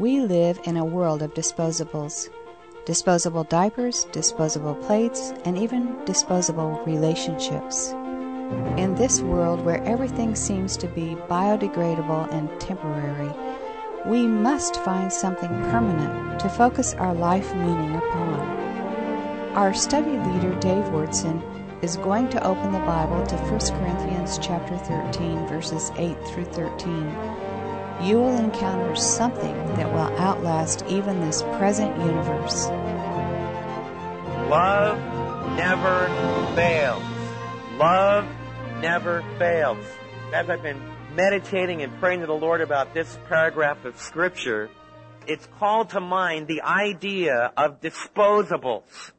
We live in a world of disposables. Disposable diapers, disposable plates, and even disposable relationships. In this world where everything seems to be biodegradable and temporary, we must find something permanent to focus our life meaning upon. Our study leader, Dave Wyrtzen, is going to open the Bible to 1 Corinthians chapter 13 verses 8 through 13. You will encounter something that will outlast even this present universe. Love never fails. Love never fails. As I've been meditating and praying to the Lord about this paragraph of scripture, it's called to mind the idea of disposables.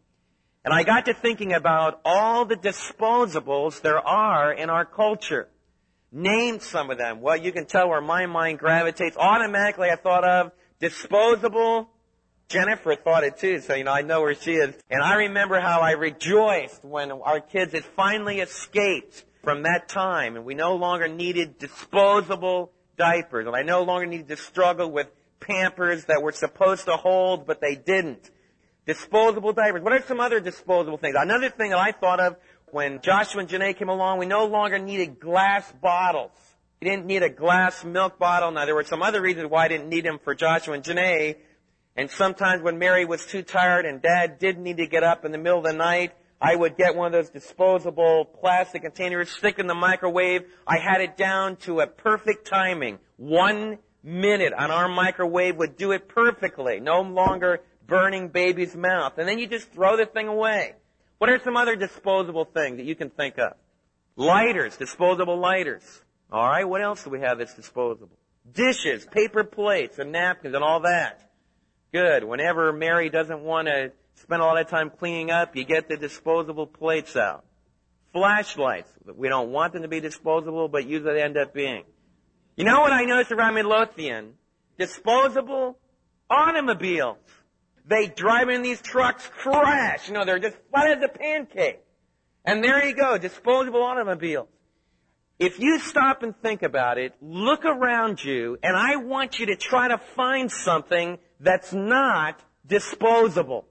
And I got to thinking about all the disposables there are in our culture. Name some of them. Well, you can tell where my mind gravitates. Automatically I thought of disposable. Jennifer thought it too, so you know, I know where she is. And I remember how I rejoiced when our kids had finally escaped from that time and we no longer needed disposable diapers and I no longer needed to struggle with pampers that were supposed to hold but they didn't. Disposable diapers. What are some other disposable things? Another thing that I thought of when Joshua and Janae came along, we no longer needed glass bottles. We didn't need a glass milk bottle. Now there were some other reasons why I didn't need them for Joshua and Janae. And sometimes when Mary was too tired and Dad did need to get up in the middle of the night, I would get one of those disposable plastic containers, stick in the microwave. I had it down to a perfect timing. One minute on our microwave would do it perfectly. No longer burning baby's mouth. And then you just throw the thing away. What are some other disposable things that you can think of? Lighters, disposable lighters. Alright, what else do we have that's disposable? Dishes, paper plates, and napkins, and all that. Good. Whenever Mary doesn't want to spend a lot of time cleaning up, you get the disposable plates out. Flashlights. We don't want them to be disposable, but usually they end up being. You know what I noticed around Midlothian? Disposable automobiles. They drive in these trucks, crash. You know, they're just flat as a pancake. And there you go, disposable automobiles. If you stop and think about it, look around you, and I want you to try to find something that's not disposable.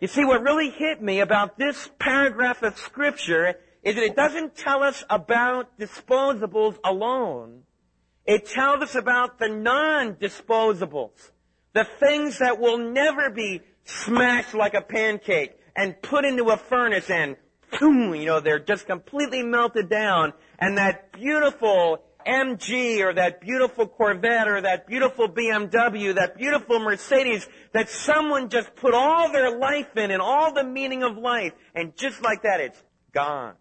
You see, what really hit me about this paragraph of scripture is that it doesn't tell us about disposables alone. It tells us about the non-disposables. The things that will never be smashed like a pancake and put into a furnace and you know, they're just completely melted down and that beautiful MG or that beautiful Corvette or that beautiful BMW, that beautiful Mercedes that someone just put all their life in and all the meaning of life and just like that it's gone.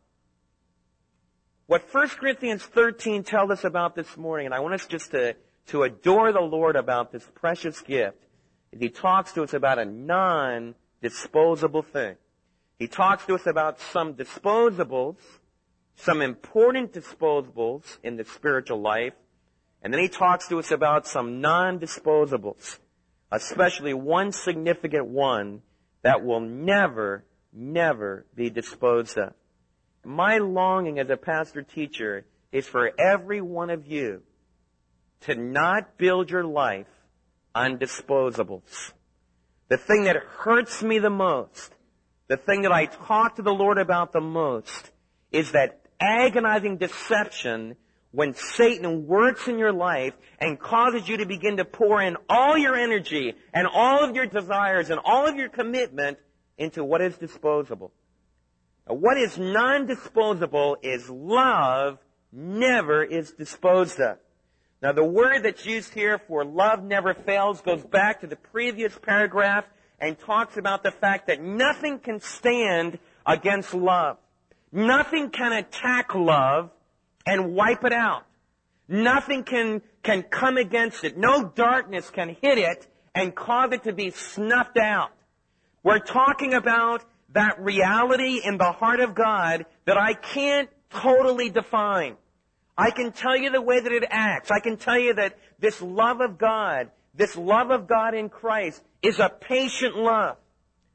What 1 Corinthians 13 tells us about this morning, and I want us just to to adore the Lord about this precious gift is he talks to us about a non-disposable thing. He talks to us about some disposables, some important disposables in the spiritual life, and then he talks to us about some non-disposables, especially one significant one that will never, never be disposed of. My longing as a pastor teacher is for every one of you to not build your life on disposables. The thing that hurts me the most, the thing that I talk to the Lord about the most, is that agonizing deception when Satan works in your life and causes you to begin to pour in all your energy and all of your desires and all of your commitment into what is disposable. Now, what is non-disposable is love never is disposed of. Now the word that's used here for love never fails goes back to the previous paragraph and talks about the fact that nothing can stand against love. Nothing can attack love and wipe it out. Nothing can, can come against it. No darkness can hit it and cause it to be snuffed out. We're talking about that reality in the heart of God that I can't totally define. I can tell you the way that it acts. I can tell you that this love of God, this love of God in Christ is a patient love.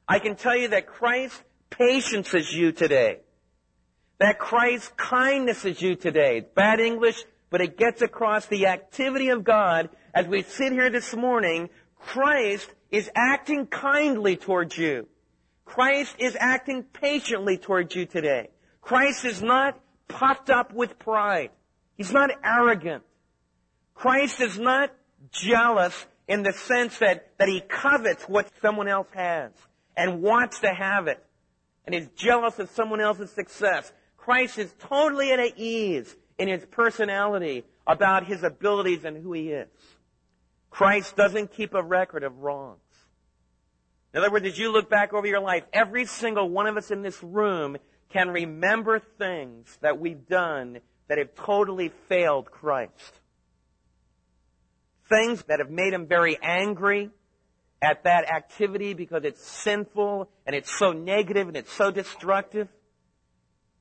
I can tell you that Christ patiences you today. That Christ kindness is you today. Bad English, but it gets across the activity of God as we sit here this morning. Christ is acting kindly towards you. Christ is acting patiently towards you today. Christ is not puffed up with pride. He's not arrogant. Christ is not jealous in the sense that, that he covets what someone else has and wants to have it and is jealous of someone else's success. Christ is totally at ease in his personality about his abilities and who he is. Christ doesn't keep a record of wrongs. In other words, as you look back over your life, every single one of us in this room can remember things that we've done that have totally failed Christ. Things that have made him very angry at that activity because it's sinful and it's so negative and it's so destructive.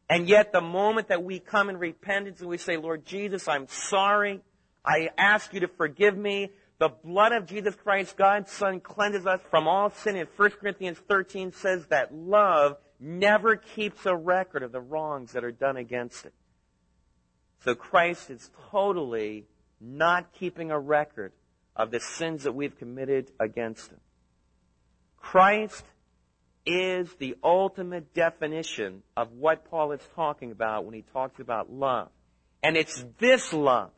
And yet the moment that we come in repentance and we say, Lord Jesus, I'm sorry. I ask you to forgive me. The blood of Jesus Christ, God's Son, cleanses us from all sin. And 1 Corinthians 13 says that love never keeps a record of the wrongs that are done against it. So Christ is totally not keeping a record of the sins that we've committed against him. Christ is the ultimate definition of what Paul is talking about when he talks about love. And it's this love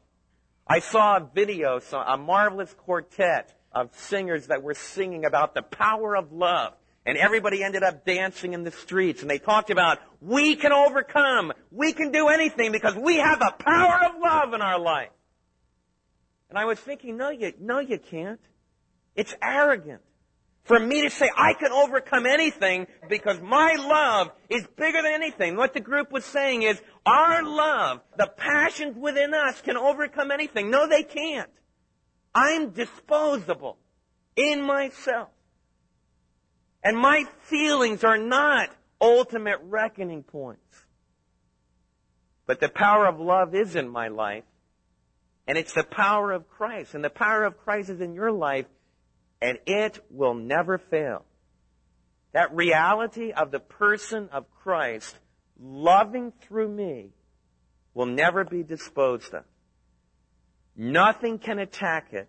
I saw a video, a marvelous quartet of singers that were singing about the power of love. And everybody ended up dancing in the streets and they talked about, we can overcome, we can do anything because we have the power of love in our life. And I was thinking, no you, no you can't. It's arrogant. For me to say I can overcome anything because my love is bigger than anything. What the group was saying is our love, the passions within us can overcome anything. No, they can't. I'm disposable in myself. And my feelings are not ultimate reckoning points. But the power of love is in my life. And it's the power of Christ. And the power of Christ is in your life and it will never fail. That reality of the person of Christ loving through me will never be disposed of. Nothing can attack it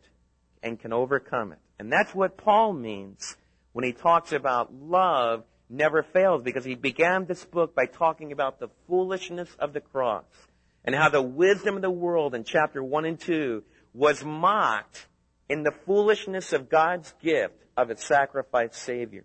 and can overcome it. And that's what Paul means when he talks about love never fails because he began this book by talking about the foolishness of the cross and how the wisdom of the world in chapter 1 and 2 was mocked in the foolishness of God's gift of its sacrificed Savior.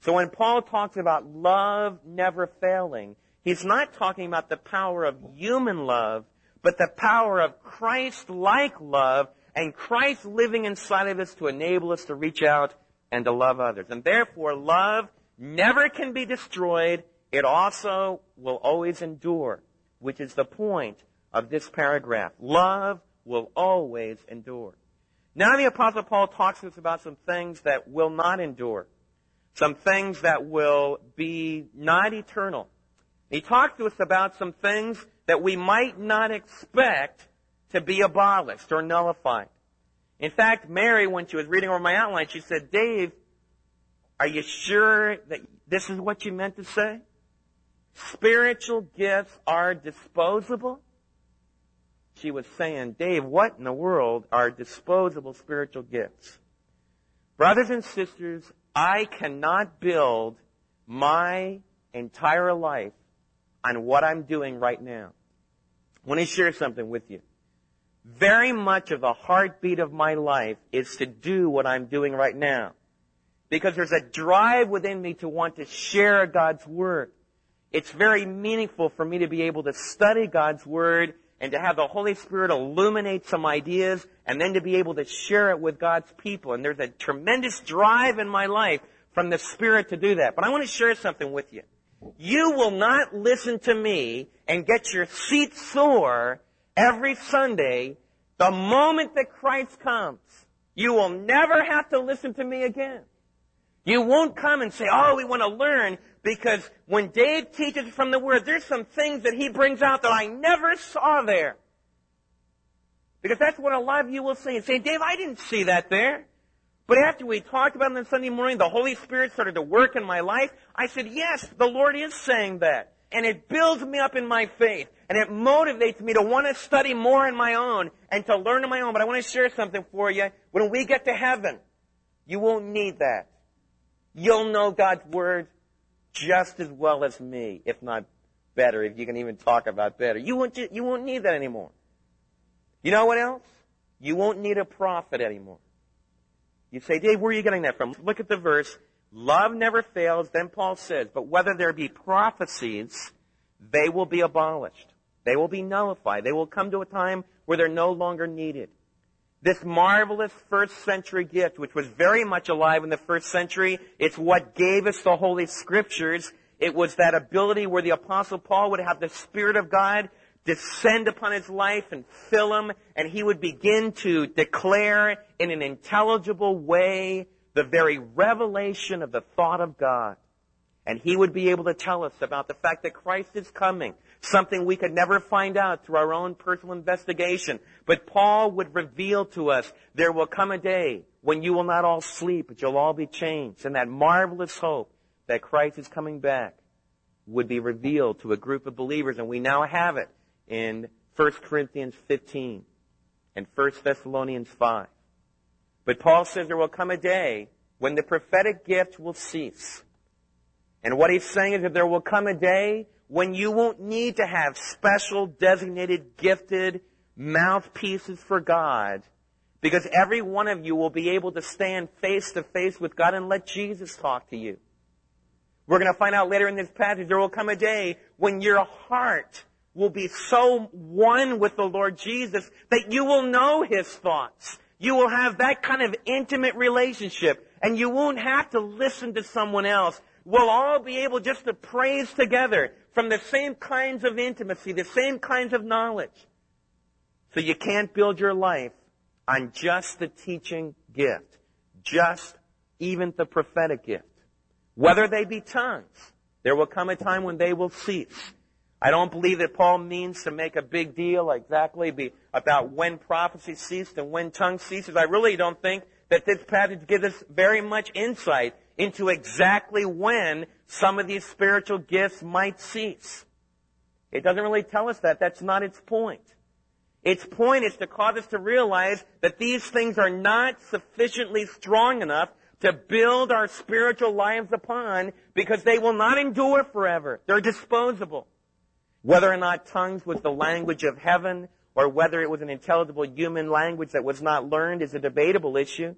So when Paul talks about love never failing, he's not talking about the power of human love, but the power of Christ-like love and Christ living inside of us to enable us to reach out and to love others. And therefore, love never can be destroyed. It also will always endure, which is the point of this paragraph. Love will always endure. Now the Apostle Paul talks to us about some things that will not endure. Some things that will be not eternal. He talks to us about some things that we might not expect to be abolished or nullified. In fact, Mary, when she was reading over my outline, she said, Dave, are you sure that this is what you meant to say? Spiritual gifts are disposable? she was saying, Dave, what in the world are disposable spiritual gifts? Brothers and sisters, I cannot build my entire life on what I'm doing right now. I want to share something with you. Very much of the heartbeat of my life is to do what I'm doing right now. Because there's a drive within me to want to share God's Word. It's very meaningful for me to be able to study God's Word and to have the Holy Spirit illuminate some ideas and then to be able to share it with God's people. And there's a tremendous drive in my life from the Spirit to do that. But I want to share something with you. You will not listen to me and get your seat sore every Sunday the moment that Christ comes. You will never have to listen to me again. You won't come and say, oh, we want to learn because when Dave teaches from the Word, there's some things that he brings out that I never saw there. Because that's what a lot of you will say and say, Dave, I didn't see that there. But after we talked about it on Sunday morning, the Holy Spirit started to work in my life. I said, yes, the Lord is saying that. and it builds me up in my faith and it motivates me to want to study more on my own and to learn on my own. But I want to share something for you. When we get to heaven, you won't need that. You'll know God's Word just as well as me, if not better, if you can even talk about better. You won't, you won't need that anymore. You know what else? You won't need a prophet anymore. You say, Dave, where are you getting that from? Look at the verse. Love never fails. Then Paul says, but whether there be prophecies, they will be abolished. They will be nullified. They will come to a time where they're no longer needed. This marvelous first century gift, which was very much alive in the first century, it's what gave us the Holy Scriptures. It was that ability where the Apostle Paul would have the Spirit of God descend upon his life and fill him, and he would begin to declare in an intelligible way the very revelation of the thought of God. And he would be able to tell us about the fact that Christ is coming, something we could never find out through our own personal investigation. But Paul would reveal to us, there will come a day when you will not all sleep, but you'll all be changed. And that marvelous hope that Christ is coming back would be revealed to a group of believers, and we now have it in 1 Corinthians 15 and 1 Thessalonians 5. But Paul says there will come a day when the prophetic gift will cease. And what he's saying is that there will come a day when you won't need to have special designated gifted mouthpieces for God because every one of you will be able to stand face to face with God and let Jesus talk to you. We're going to find out later in this passage there will come a day when your heart will be so one with the Lord Jesus that you will know His thoughts. You will have that kind of intimate relationship and you won't have to listen to someone else. We'll all be able just to praise together from the same kinds of intimacy, the same kinds of knowledge. So you can't build your life on just the teaching gift, just even the prophetic gift. Whether they be tongues, there will come a time when they will cease. I don't believe that Paul means to make a big deal exactly about when prophecy ceased and when tongue ceases. I really don't think that this passage gives us very much insight into exactly when some of these spiritual gifts might cease. It doesn't really tell us that. That's not its point. Its point is to cause us to realize that these things are not sufficiently strong enough to build our spiritual lives upon because they will not endure forever. They're disposable. Whether or not tongues was the language of heaven or whether it was an intelligible human language that was not learned is a debatable issue.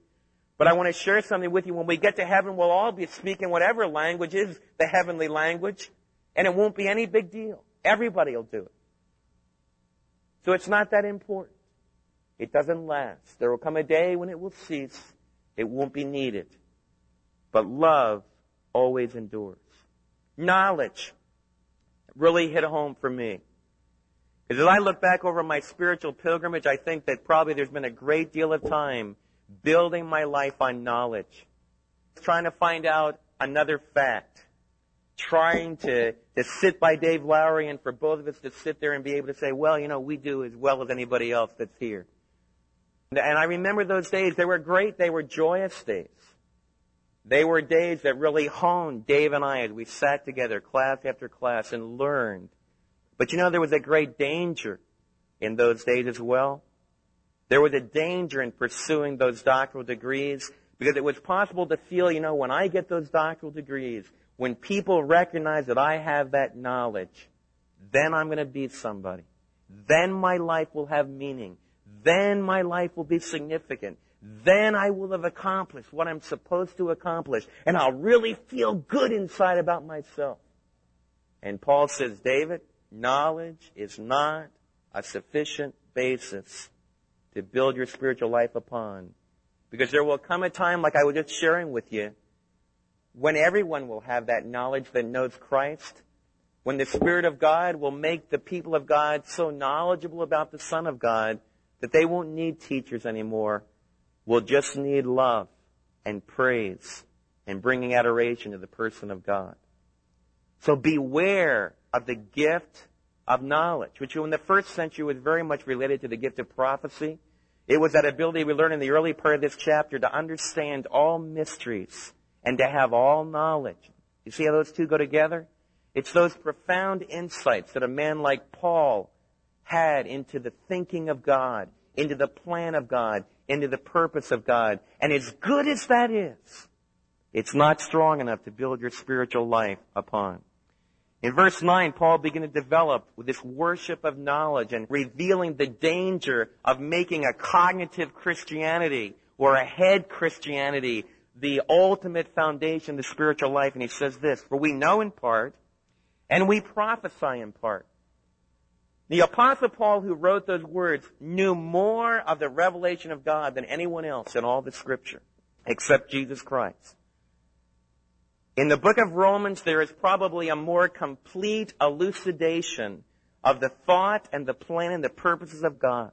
But I want to share something with you. When we get to heaven, we'll all be speaking whatever language is the heavenly language, and it won't be any big deal. Everybody will do it. So it's not that important. It doesn't last. There will come a day when it will cease. It won't be needed. But love always endures. Knowledge really hit home for me. Because as I look back over my spiritual pilgrimage, I think that probably there's been a great deal of time building my life on knowledge, trying to find out another fact, trying to, to sit by Dave Lowry and for both of us to sit there and be able to say, well, you know, we do as well as anybody else that's here. And I remember those days. They were great. They were joyous days. They were days that really honed Dave and I as we sat together class after class and learned. But you know, there was a great danger in those days as well. There was a danger in pursuing those doctoral degrees because it was possible to feel, you know, when I get those doctoral degrees, when people recognize that I have that knowledge, then I'm going to be somebody. Then my life will have meaning. Then my life will be significant then I will have accomplished what I'm supposed to accomplish, and I'll really feel good inside about myself. And Paul says, David, knowledge is not a sufficient basis to build your spiritual life upon. Because there will come a time, like I was just sharing with you, when everyone will have that knowledge that knows Christ, when the Spirit of God will make the people of God so knowledgeable about the Son of God that they won't need teachers anymore will just need love and praise and bringing adoration to the person of God. So beware of the gift of knowledge, which in the first century was very much related to the gift of prophecy. It was that ability we learn in the early part of this chapter to understand all mysteries and to have all knowledge. You see how those two go together? It's those profound insights that a man like Paul had into the thinking of God, into the plan of God, into the purpose of God. And as good as that is, it's not strong enough to build your spiritual life upon. In verse 9, Paul began to develop this worship of knowledge and revealing the danger of making a cognitive Christianity or a head Christianity the ultimate foundation of the spiritual life. And he says this, for we know in part and we prophesy in part. The apostle Paul who wrote those words knew more of the revelation of God than anyone else in all the scripture except Jesus Christ. In the book of Romans, there is probably a more complete elucidation of the thought and the plan and the purposes of God.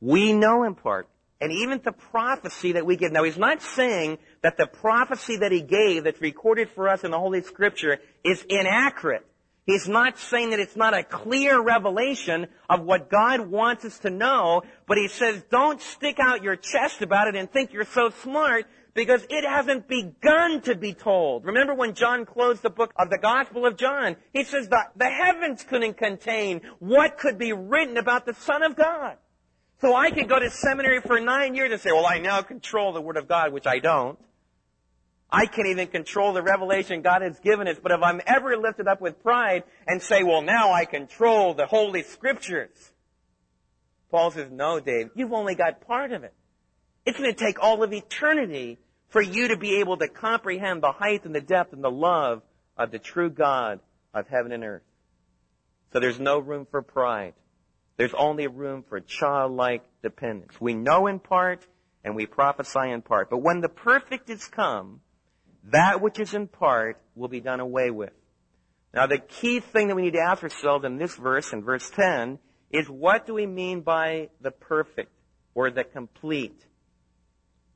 We know in part, and even the prophecy that we give. Now, he's not saying that the prophecy that he gave that's recorded for us in the Holy Scripture is inaccurate. He's not saying that it's not a clear revelation of what God wants us to know, but he says don't stick out your chest about it and think you're so smart because it hasn't begun to be told. Remember when John closed the book of the Gospel of John? He says the, the heavens couldn't contain what could be written about the Son of God. So I could go to seminary for nine years and say, well, I now control the Word of God, which I don't. I can't even control the revelation God has given us, but if I'm ever lifted up with pride and say, well, now I control the Holy Scriptures, Paul says, no, Dave, you've only got part of it. It's going to take all of eternity for you to be able to comprehend the height and the depth and the love of the true God of heaven and earth. So there's no room for pride. There's only room for childlike dependence. We know in part and we prophesy in part. But when the perfect is come, that which is in part will be done away with. Now the key thing that we need to ask ourselves in this verse, in verse 10, is what do we mean by the perfect or the complete?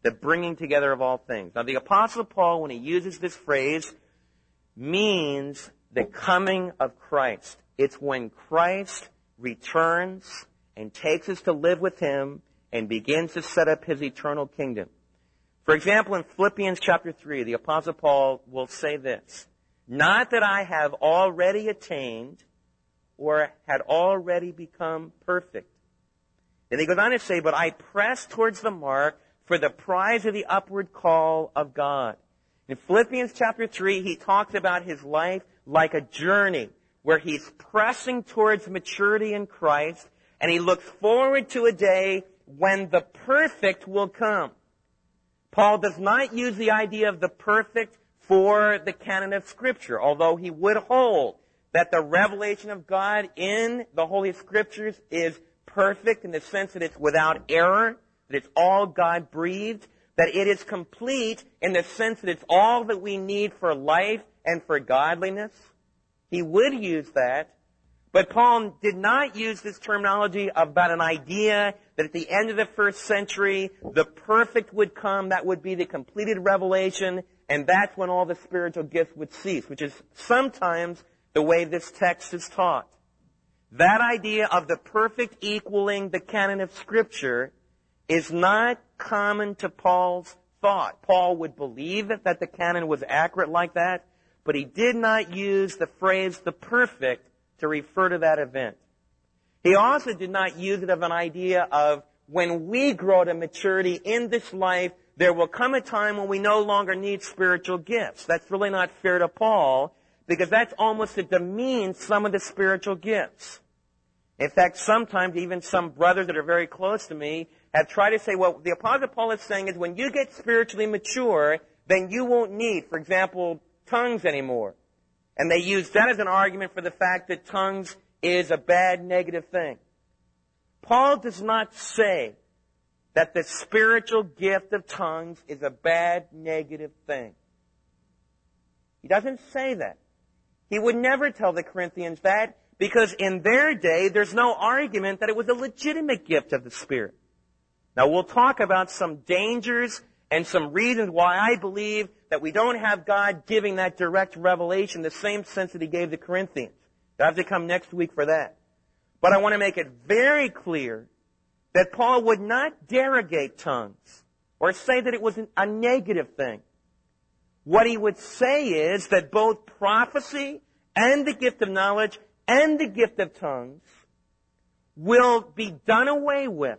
The bringing together of all things. Now, the Apostle Paul, when he uses this phrase, means the coming of Christ. It's when Christ returns and takes us to live with him and begins to set up his eternal kingdom. For example, in Philippians chapter 3, the Apostle Paul will say this, Not that I have already attained or had already become perfect. And he goes on to say, But I press towards the mark for the prize of the upward call of God. In Philippians chapter 3, he talks about his life like a journey where he's pressing towards maturity in Christ and he looks forward to a day when the perfect will come. Paul does not use the idea of the perfect for the canon of scripture, although he would hold that the revelation of God in the Holy Scriptures is perfect in the sense that it's without error, that it's all God breathed, that it is complete in the sense that it's all that we need for life and for godliness. He would use that, but Paul did not use this terminology about an idea that at the end of the first century, the perfect would come, that would be the completed revelation, and that's when all the spiritual gifts would cease, which is sometimes the way this text is taught. That idea of the perfect equaling the canon of scripture is not common to Paul's thought. Paul would believe that, the canon was accurate like that, but he did not use the phrase the perfect to refer to that event. He also did not use it of an idea of when we grow to maturity in this life, there will come a time when we no longer need spiritual gifts. That's really not fair to Paul because that's almost to demean some of the spiritual gifts. In fact, sometimes even some brothers that are very close to me have tried to say, well, the Apostle Paul is saying is when you get spiritually mature, then you won't need, for example, tongues anymore. And they use that as an argument for the fact that tongues is a bad negative thing. Paul does not say that the spiritual gift of tongues is a bad negative thing. He doesn't say that. He would never tell the Corinthians that because in their day there's no argument that it was a legitimate gift of the Spirit. Now we'll talk about some dangers and some reasons why I believe that we don't have God giving that direct revelation the same sense that He gave the Corinthians. I have to come next week for that. But I want to make it very clear that Paul would not derogate tongues or say that it was a negative thing. What he would say is that both prophecy and the gift of knowledge and the gift of tongues will be done away with.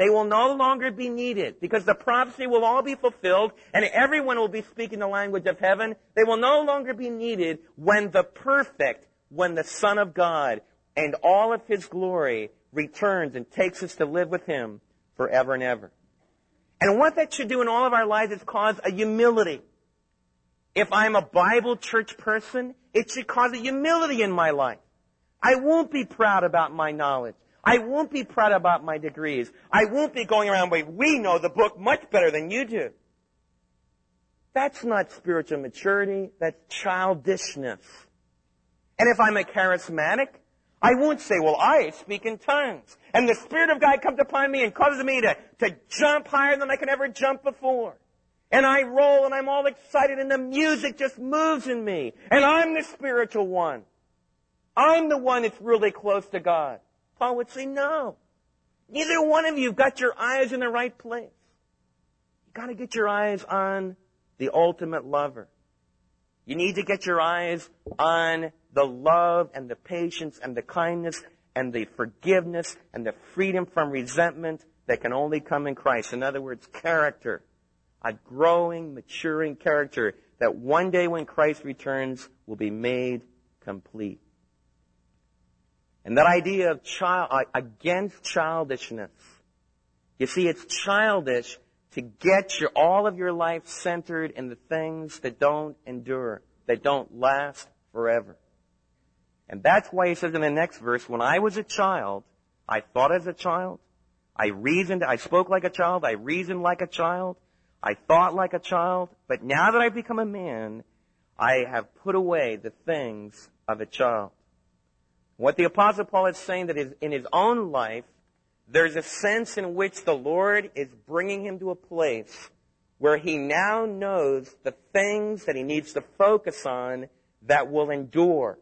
They will no longer be needed because the prophecy will all be fulfilled and everyone will be speaking the language of heaven. They will no longer be needed when the perfect, when the Son of God and all of His glory returns and takes us to live with Him forever and ever. And what that should do in all of our lives is cause a humility. If I'm a Bible church person, it should cause a humility in my life. I won't be proud about my knowledge. I won't be proud about my degrees. I won't be going around saying, we know the book much better than you do. That's not spiritual maturity. That's childishness. And if I'm a charismatic, I won't say, well, I speak in tongues. And the Spirit of God comes upon me and causes me to, to jump higher than I could ever jump before. And I roll and I'm all excited and the music just moves in me. And I'm the spiritual one. I'm the one that's really close to God. Paul would say, no. Neither one of you have got your eyes in the right place. You gotta get your eyes on the ultimate lover. You need to get your eyes on the love and the patience and the kindness and the forgiveness and the freedom from resentment that can only come in Christ. In other words, character. A growing, maturing character that one day when Christ returns will be made complete. And that idea of child, uh, against childishness. You see, it's childish to get your, all of your life centered in the things that don't endure, that don't last forever. And that's why he says in the next verse, when I was a child, I thought as a child, I reasoned, I spoke like a child, I reasoned like a child, I thought like a child, but now that I've become a man, I have put away the things of a child. What the apostle Paul is saying that is in his own life, there's a sense in which the Lord is bringing him to a place where he now knows the things that he needs to focus on that will endure.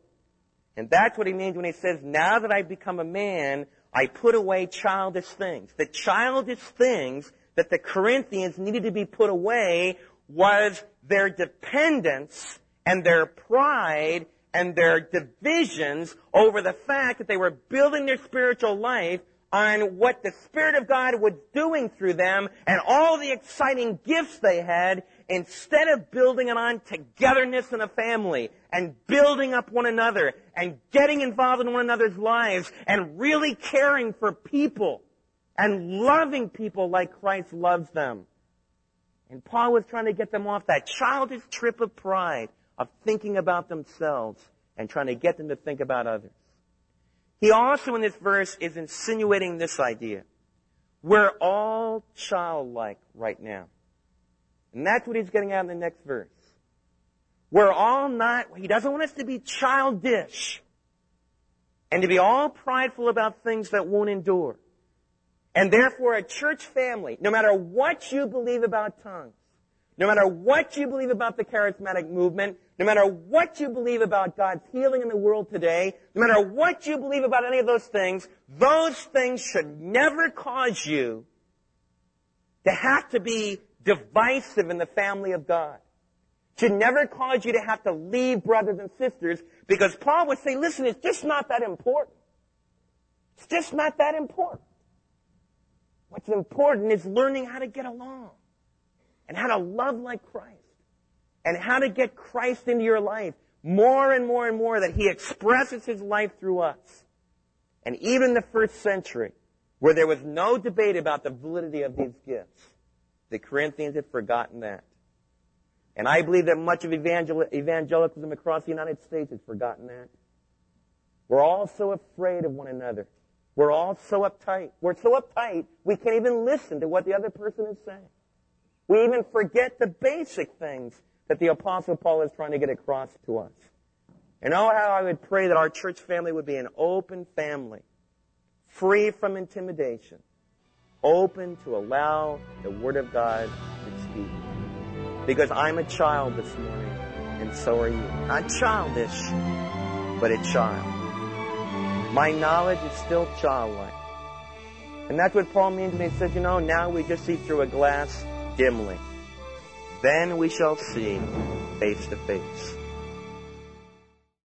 And that's what he means when he says, now that I've become a man, I put away childish things. The childish things that the Corinthians needed to be put away was their dependence and their pride and their divisions over the fact that they were building their spiritual life on what the Spirit of God was doing through them and all the exciting gifts they had instead of building it on togetherness in a family and building up one another and getting involved in one another's lives and really caring for people and loving people like Christ loves them. And Paul was trying to get them off that childish trip of pride of thinking about themselves and trying to get them to think about others. He also in this verse is insinuating this idea. We're all childlike right now. And that's what he's getting at in the next verse. We're all not, he doesn't want us to be childish and to be all prideful about things that won't endure. And therefore a church family, no matter what you believe about tongues, no matter what you believe about the charismatic movement, no matter what you believe about God's healing in the world today, no matter what you believe about any of those things, those things should never cause you to have to be divisive in the family of God. Should never cause you to have to leave brothers and sisters because Paul would say, listen, it's just not that important. It's just not that important. What's important is learning how to get along and how to love like Christ and how to get Christ into your life more and more and more that He expresses His life through us. And even the first century, where there was no debate about the validity of these gifts, the Corinthians had forgotten that. And I believe that much of evangel- evangelicalism across the United States has forgotten that. We're all so afraid of one another. We're all so uptight. We're so uptight, we can't even listen to what the other person is saying. We even forget the basic things that the Apostle Paul is trying to get across to us. And oh, how I would pray that our church family would be an open family, free from intimidation, open to allow the Word of God to speak. Because I'm a child this morning, and so are you. Not childish, but a child. My knowledge is still childlike. And that's what Paul means when he says, you know, now we just see through a glass dimly. Then we shall see face to face.